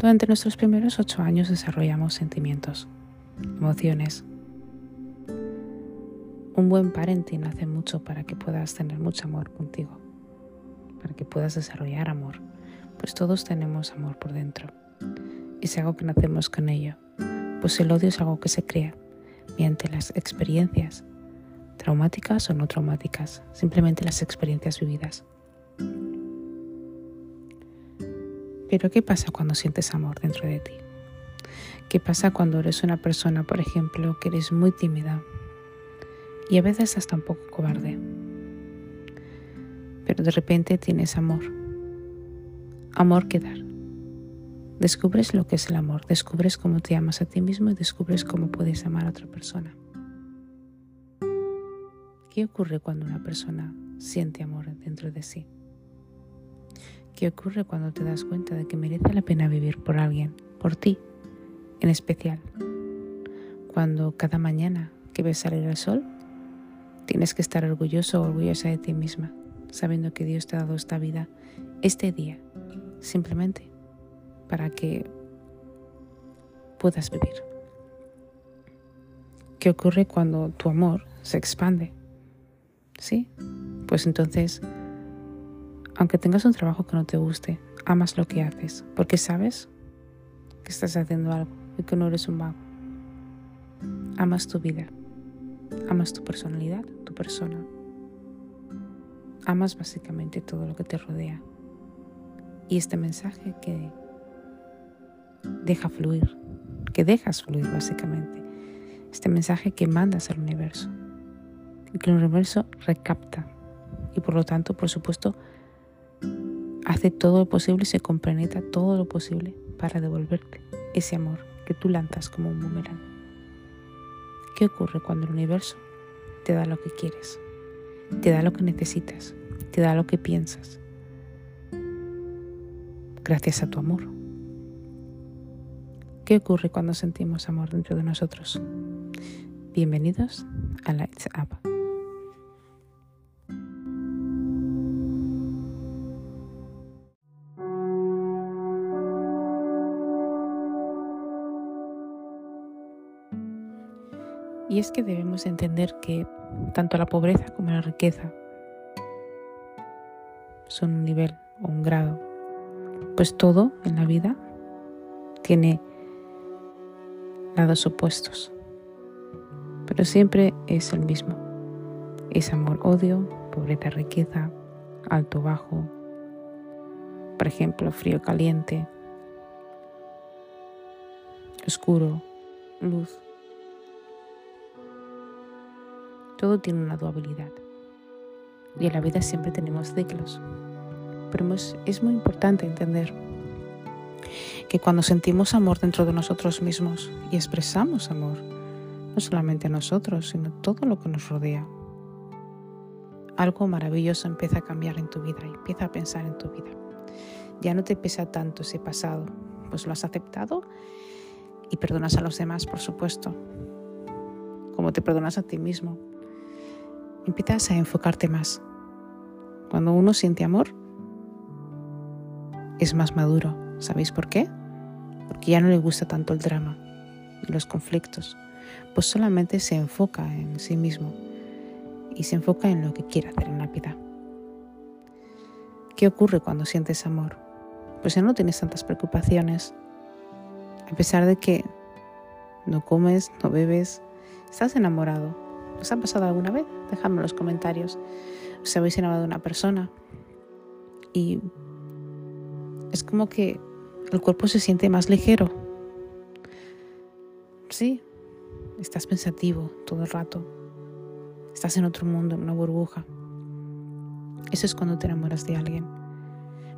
Durante nuestros primeros ocho años desarrollamos sentimientos, emociones. Un buen parenting hace mucho para que puedas tener mucho amor contigo, para que puedas desarrollar amor, pues todos tenemos amor por dentro. Es algo que nacemos con ello, pues el odio es algo que se crea mediante las experiencias, traumáticas o no traumáticas, simplemente las experiencias vividas. Pero ¿qué pasa cuando sientes amor dentro de ti? ¿Qué pasa cuando eres una persona, por ejemplo, que eres muy tímida y a veces hasta un poco cobarde? Pero de repente tienes amor. Amor que dar. Descubres lo que es el amor, descubres cómo te amas a ti mismo y descubres cómo puedes amar a otra persona. ¿Qué ocurre cuando una persona siente amor dentro de sí? ¿Qué ocurre cuando te das cuenta de que merece la pena vivir por alguien, por ti en especial? Cuando cada mañana que ves salir el sol, tienes que estar orgulloso o orgullosa de ti misma, sabiendo que Dios te ha dado esta vida, este día, simplemente para que puedas vivir. ¿Qué ocurre cuando tu amor se expande? ¿Sí? Pues entonces aunque tengas un trabajo que no te guste, amas lo que haces, porque sabes que estás haciendo algo y que no eres un vago. Amas tu vida, amas tu personalidad, tu persona. Amas básicamente todo lo que te rodea. Y este mensaje que deja fluir, que dejas fluir básicamente, este mensaje que mandas al universo, que el universo recapta y por lo tanto, por supuesto, hace todo lo posible y se compenetra todo lo posible para devolverte ese amor que tú lanzas como un boomerang. ¿Qué ocurre cuando el universo te da lo que quieres? Te da lo que necesitas, te da lo que piensas. Gracias a tu amor. ¿Qué ocurre cuando sentimos amor dentro de nosotros? Bienvenidos a Lights Up. Es que debemos entender que tanto la pobreza como la riqueza son un nivel o un grado. Pues todo en la vida tiene lados opuestos. Pero siempre es el mismo. Es amor-odio, pobreza-riqueza, alto-bajo, por ejemplo, frío-caliente, oscuro, luz. Todo tiene una dualidad. Y en la vida siempre tenemos ciclos. Pero es, muy importante entender que cuando sentimos amor dentro de nosotros mismos y expresamos amor, no solamente a nosotros, sino todo lo que nos rodea, algo maravilloso empieza a cambiar en tu vida y empieza a pensar en tu vida. Ya no te pesa tanto ese pasado, pues lo has aceptado y perdonas a los demás, por supuesto, como te perdonas a ti mismo empiezas a enfocarte más. Cuando uno siente amor, es más maduro. ¿Sabéis por qué? Porque ya no le gusta tanto el drama y los conflictos, pues solamente se enfoca en sí mismo y se enfoca en lo que quiere hacer en la vida. ¿Qué ocurre cuando sientes amor? Pues ya no tienes tantas preocupaciones. A pesar de que no comes, no bebes, estás enamorado, ¿Os ha pasado alguna vez? Dejadme en los comentarios. ¿Os habéis enamorado de una persona? Y es como que el cuerpo se siente más ligero. Sí, estás pensativo todo el rato. Estás en otro mundo, en una burbuja. Eso es cuando te enamoras de alguien.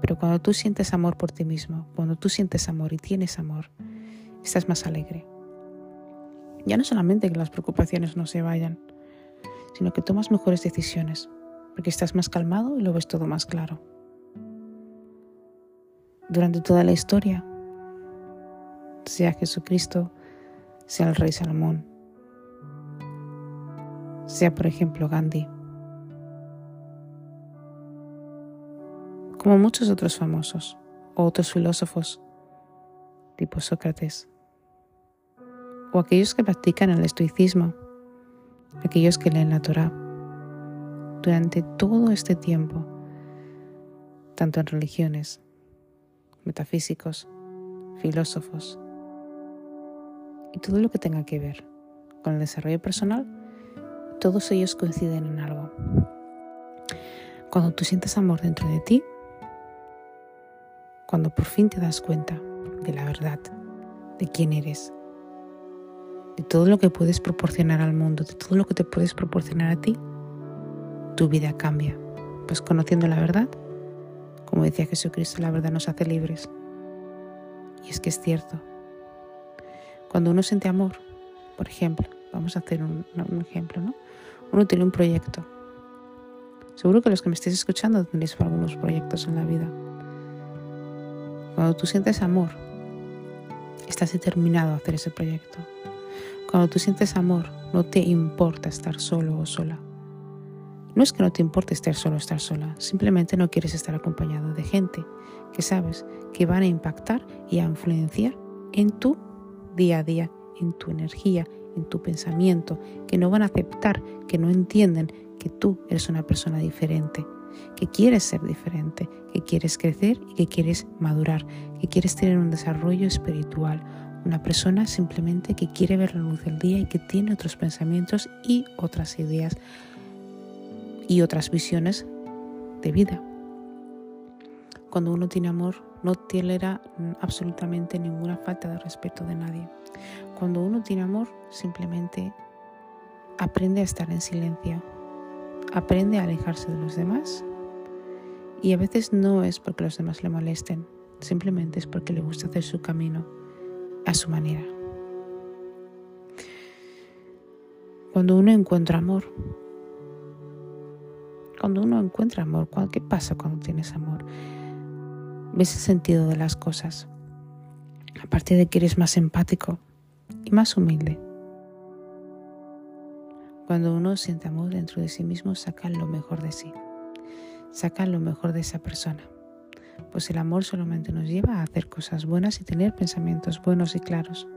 Pero cuando tú sientes amor por ti mismo, cuando tú sientes amor y tienes amor, estás más alegre. Ya no solamente que las preocupaciones no se vayan, sino que tomas mejores decisiones, porque estás más calmado y lo ves todo más claro. Durante toda la historia, sea Jesucristo, sea el rey Salomón, sea por ejemplo Gandhi, como muchos otros famosos o otros filósofos, tipo Sócrates, o aquellos que practican el estoicismo, aquellos que leen la Torah. Durante todo este tiempo, tanto en religiones, metafísicos, filósofos y todo lo que tenga que ver con el desarrollo personal, todos ellos coinciden en algo. Cuando tú sientes amor dentro de ti, cuando por fin te das cuenta de la verdad, de quién eres, de todo lo que puedes proporcionar al mundo, de todo lo que te puedes proporcionar a ti, tu vida cambia. Pues conociendo la verdad, como decía Jesucristo, la verdad nos hace libres. Y es que es cierto. Cuando uno siente amor, por ejemplo, vamos a hacer un, ejemplo, ¿no? Uno tiene un proyecto. Seguro que los que me estéis escuchando tenéis algunos proyectos en la vida. Cuando tú sientes amor, estás determinado a hacer ese proyecto. Cuando tú sientes amor, no te importa estar solo o sola. No es que no te importe estar solo o estar sola, simplemente no quieres estar acompañado de gente que sabes que van a impactar y a influenciar en tu día a día, en tu energía, en tu pensamiento, que no van a aceptar, que no entienden que tú eres una persona diferente, que quieres ser diferente, que quieres crecer y que quieres madurar, que quieres tener un desarrollo espiritual, una persona simplemente que quiere ver la luz del día y que tiene otros pensamientos y otras ideas y otras visiones de vida. Cuando uno tiene amor, no tolera absolutamente ninguna falta de respeto de nadie. Cuando uno tiene amor, simplemente aprende a estar en silencio, aprende a alejarse de los demás y a veces no es porque los demás le molesten, simplemente es porque le gusta hacer su camino a su manera. Cuando uno encuentra amor, cuando uno encuentra amor, ¿qué pasa cuando tienes amor? Ves el sentido de las cosas. Aparte de que eres más empático y más humilde. Cuando uno siente amor dentro de sí mismo, saca lo mejor de sí. Saca lo mejor de esa persona. Pues el amor solamente nos lleva a hacer cosas buenas y tener pensamientos buenos y claros.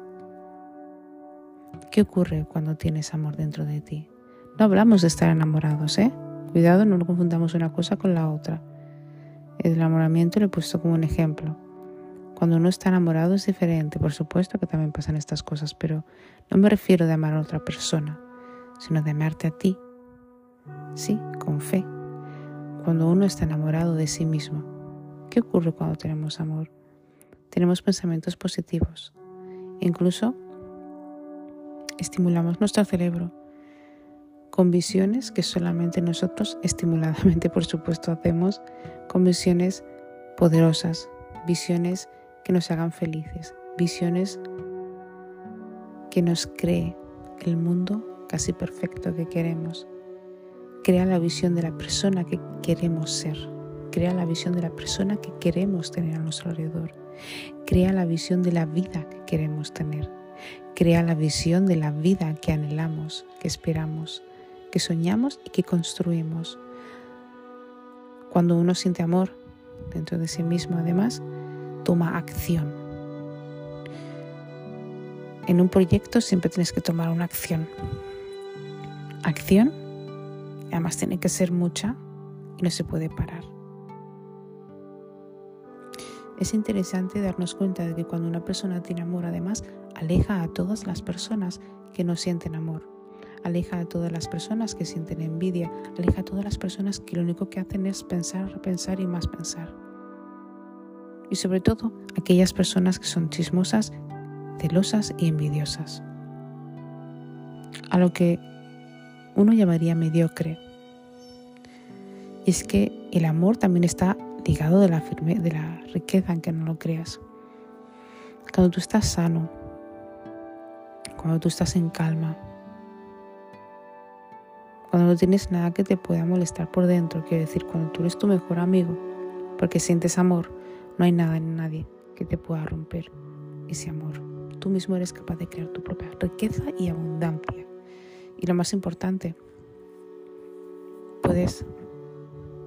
¿Qué ocurre cuando tienes amor dentro de ti? No hablamos de estar enamorados, ¿eh? Cuidado, no confundamos una cosa con la otra. El enamoramiento lo he puesto como un ejemplo. Cuando uno está enamorado es diferente, por supuesto que también pasan estas cosas, pero no me refiero de amar a otra persona, sino de amarte a ti. Sí, con fe. Cuando uno está enamorado de sí mismo. ¿Qué ocurre cuando tenemos amor? Tenemos pensamientos positivos. Incluso estimulamos nuestro cerebro con visiones que solamente nosotros, estimuladamente por supuesto, hacemos, con visiones poderosas, visiones que nos hagan felices, visiones que nos cree el mundo casi perfecto que queremos. Crea la visión de la persona que queremos ser. Crea la visión de la persona que queremos tener a nuestro alrededor. Crea la visión de la vida que queremos tener. Crea la visión de la vida que anhelamos, que esperamos que soñamos y que construimos. Cuando uno siente amor dentro de sí mismo, además, toma acción. En un proyecto siempre tienes que tomar una acción. Acción, además tiene que ser mucha y no se puede parar. Es interesante darnos cuenta de que cuando una persona tiene amor, además, aleja a todas las personas que no sienten amor aleja a todas las personas que sienten envidia, aleja a todas las personas que lo único que hacen es pensar, pensar y más pensar. Y sobre todo aquellas personas que son chismosas, celosas y envidiosas. A lo que uno llamaría mediocre. es que el amor también está ligado de la, de la riqueza, no lo creas. Cuando tú estás sano, cuando tú estás en calma, cuando no tienes nada que te pueda molestar por dentro, quiero decir, cuando tú eres tu mejor amigo, porque sientes amor, no hay nada en nadie que te pueda romper ese amor. Tú mismo eres capaz de crear tu propia riqueza y abundancia. Y lo más importante, puedes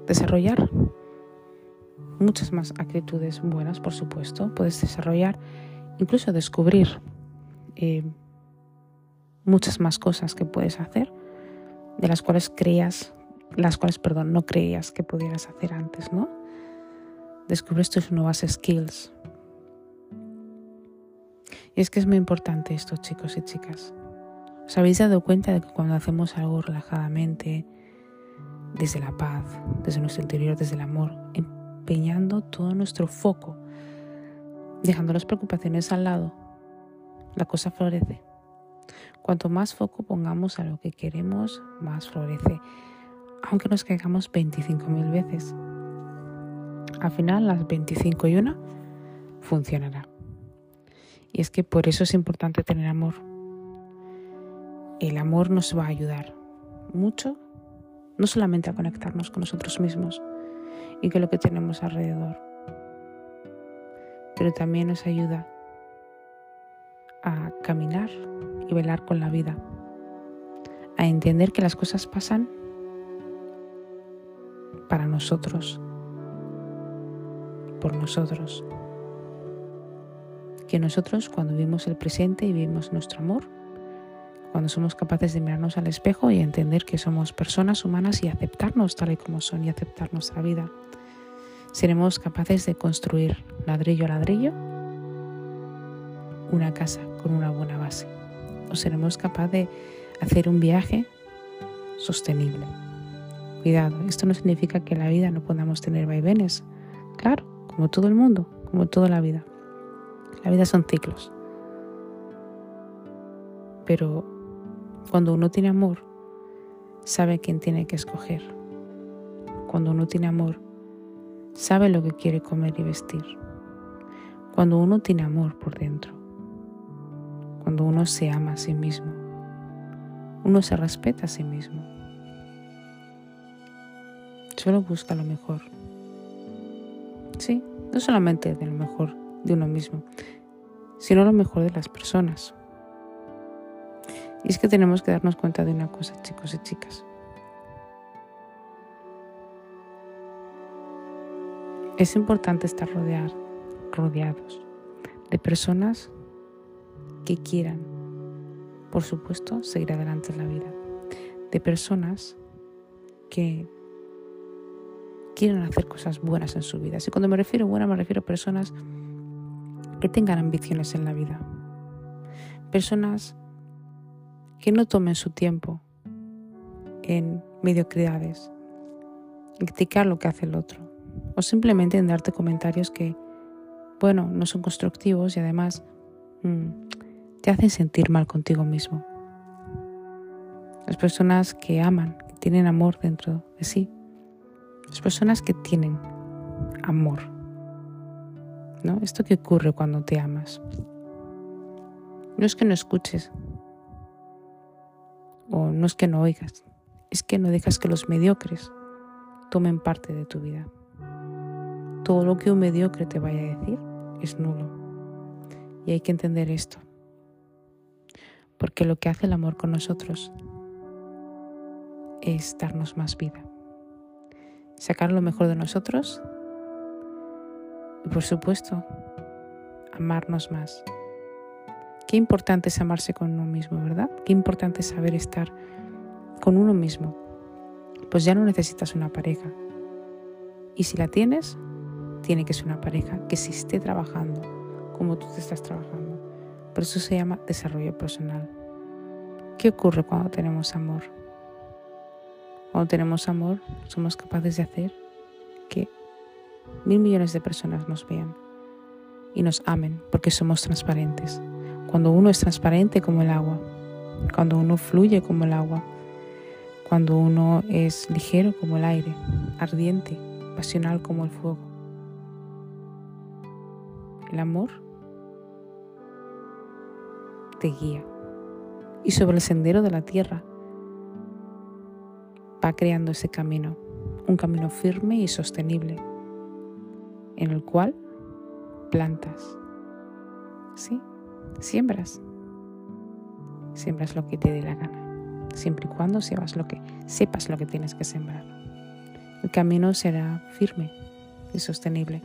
desarrollar muchas más actitudes buenas, por supuesto. Puedes desarrollar incluso descubrir eh, muchas más cosas que puedes hacer, de las cuales creías, las cuales, perdón, no creías que pudieras hacer antes, ¿no? Descubres tus nuevas skills. Y es que es muy importante esto, chicos y chicas. ¿Os habéis dado cuenta de que cuando hacemos algo relajadamente, desde la paz, desde nuestro interior, desde el amor, empeñando todo nuestro foco, dejando las preocupaciones al lado, la cosa florece? Cuanto más foco pongamos a lo que queremos, más florece, aunque nos caigamos 25.000 veces. Al final, las 25 y una funcionará. Y es que por eso es importante tener amor. El amor nos va a ayudar mucho, no solamente a conectarnos con nosotros mismos y con lo que tenemos alrededor, pero también nos ayuda a caminar y velar con la vida, a entender que las cosas pasan para nosotros, por nosotros, que nosotros cuando vivimos el presente y vivimos nuestro amor, cuando somos capaces de mirarnos al espejo y entender que somos personas humanas y aceptarnos tal y como son y aceptar nuestra vida, seremos capaces de construir ladrillo a ladrillo una casa con una buena base o seremos capaces de hacer un viaje sostenible. Cuidado, esto no significa que en la vida no podamos tener vaivenes. Claro, como todo el mundo, como toda la vida. La vida son ciclos. Pero cuando uno tiene amor, sabe quién tiene que escoger. Cuando uno tiene amor, sabe lo que quiere comer y vestir. Cuando uno tiene amor por dentro, cuando uno se ama a sí mismo, uno se respeta a sí mismo. Solo busca lo mejor. Sí, no solamente de lo mejor de uno mismo, sino lo mejor de las personas. Y es que tenemos que darnos cuenta de una cosa, chicos y chicas. Es importante estar rodeados de personas que quieran, por supuesto, seguir adelante en la vida. De personas que quieran hacer cosas buenas en su vida. Y cuando me refiero a buenas, me refiero a personas que tengan ambiciones en la vida. Personas que no tomen su tiempo en mediocridades, en criticar lo que hace el otro, o simplemente en darte comentarios que, bueno, no son constructivos y además mm, te hacen sentir mal contigo mismo. Las personas que aman, que tienen amor dentro de sí, las personas que tienen amor. ¿No? Esto que ocurre cuando te amas. No es que no escuches o no es que no oigas, es que no dejas que los mediocres tomen parte de tu vida. Todo lo que un mediocre te vaya a decir es nulo. Y hay que entender esto porque lo que hace el amor con nosotros es darnos más vida, sacar lo mejor de nosotros y por supuesto amarnos más. Qué importante es amarse con uno mismo, ¿verdad? Qué importante es saber estar con uno mismo. Pues ya no necesitas una pareja. Y si la tienes, tiene que ser una pareja que se esté trabajando como tú te estás trabajando. Por eso se llama desarrollo personal. ¿Qué ocurre cuando tenemos amor? Cuando tenemos amor, somos capaces de hacer que mil millones de personas nos vean y nos amen porque somos transparentes. Cuando uno es transparente como el agua, cuando uno fluye como el agua, cuando uno es ligero como el aire, ardiente, pasional como el fuego. El amor te guía y sobre el sendero de la tierra va creando ese camino, un camino firme y sostenible en el cual plantas, ¿sí? Siembras, siembras lo que te dé la gana, siempre y cuando sepas lo que, sepas lo que tienes que sembrar. El camino será firme y sostenible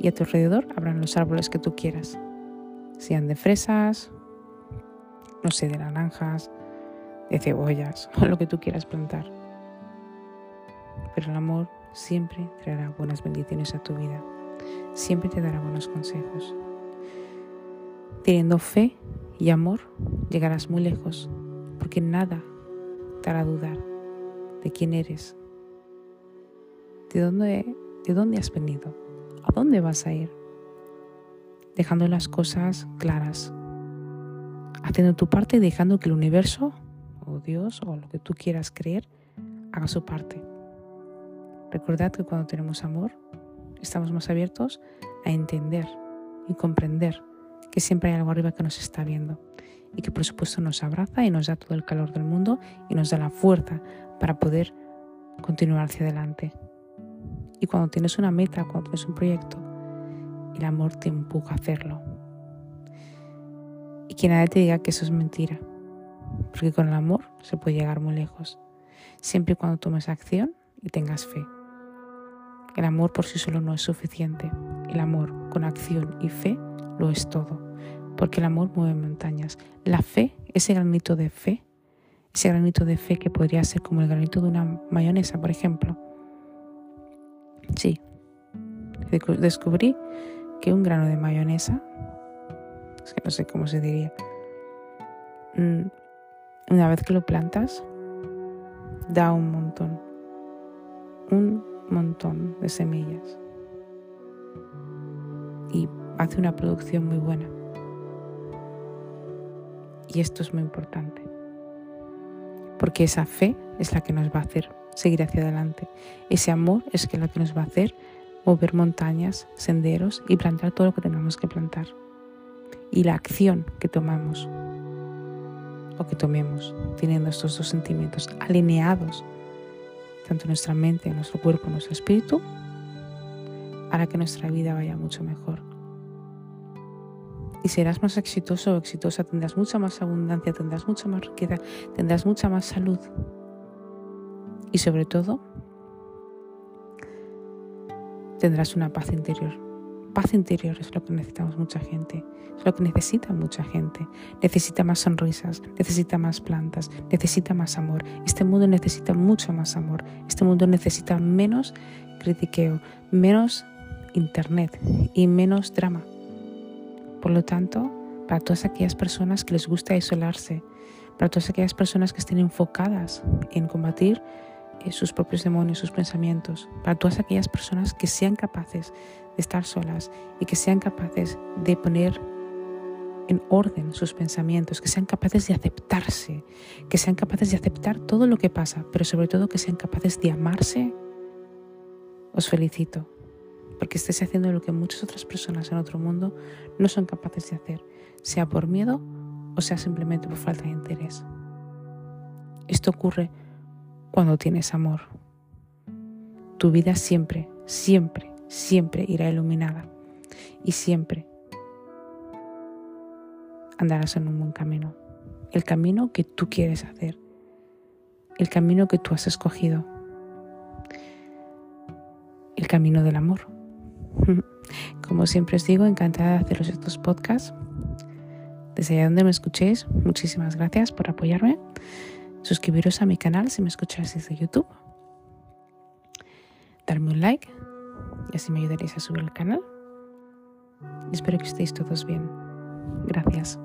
y a tu alrededor habrán los árboles que tú quieras sean de fresas, no sé, de naranjas, de cebollas o lo que tú quieras plantar. Pero el amor siempre traerá buenas bendiciones a tu vida, siempre te dará buenos consejos. Teniendo fe y amor, llegarás muy lejos, porque nada te hará dudar de quién eres, de dónde, de dónde has venido, a dónde vas a ir, dejando las cosas claras, haciendo tu parte y dejando que el universo o Dios o lo que tú quieras creer haga su parte. Recordad que cuando tenemos amor, estamos más abiertos a entender y comprender que siempre hay algo arriba que nos está viendo y que por supuesto nos abraza y nos da todo el calor del mundo y nos da la fuerza para poder continuar hacia adelante. Y cuando tienes una meta, cuando tienes un proyecto, el amor te empuja a hacerlo. Y que nadie te diga que eso es mentira, porque con el amor se puede llegar muy lejos, siempre y cuando tomes acción y tengas fe. El amor por sí solo no es suficiente, el amor con acción y fe lo es todo, porque el amor mueve montañas. La fe, ese granito de fe, ese granito de fe que podría ser como el granito de una mayonesa, por ejemplo. Sí, descubrí que un grano de mayonesa, es que no sé cómo se diría, mm, una vez que lo plantas, da un montón, un montón de semillas y hace una producción muy buena. Y esto es muy importante, porque esa fe es la que nos va a hacer seguir hacia adelante. Ese amor es lo que nos va a hacer mover montañas, senderos y plantar todo lo que tengamos que plantar. Y la acción que tomamos o que tomemos teniendo estos dos sentimientos alineados, tanto nuestra mente, nuestro cuerpo, nuestro espíritu, hará que nuestra vida vaya mucho mejor. Y serás más exitoso o exitosa, tendrás mucha más abundancia, tendrás mucha más riqueza, tendrás mucha más salud. Y sobre todo, tendrás una paz interior. Paz interior es lo que necesitamos mucha gente, es lo que necesita mucha gente. Necesita más sonrisas, necesita más plantas, necesita más amor. Este mundo necesita mucho más amor. Este mundo necesita menos critiqueo, menos internet y menos drama. Por lo tanto, para todas aquellas personas que les gusta isolarse, para todas aquellas personas que estén enfocadas en combatir eh, sus propios demonios, sus pensamientos, para todas aquellas personas que sean capaces de estar solas y que sean capaces de poner en orden sus pensamientos, que sean capaces de aceptarse, que sean capaces de aceptar todo lo que pasa, pero sobre todo que sean capaces de amarse, os felicito, porque estéis haciendo lo que muchas otras personas en otro mundo no son capaces de hacer, sea por miedo o sea simplemente por falta de interés. Esto ocurre cuando tienes amor. Tu vida siempre, siempre, siempre irá iluminada y siempre andarás en un buen camino. El camino que tú quieres hacer. El camino que tú has escogido. El camino del amor. Como siempre os digo, encantada de haceros estos podcasts. Desde allá donde me escuchéis, muchísimas gracias por apoyarme. Suscribiros a mi canal si me escucháis desde YouTube. Darme un like y así me ayudaréis a subir el canal. Espero que estéis todos bien. Gracias.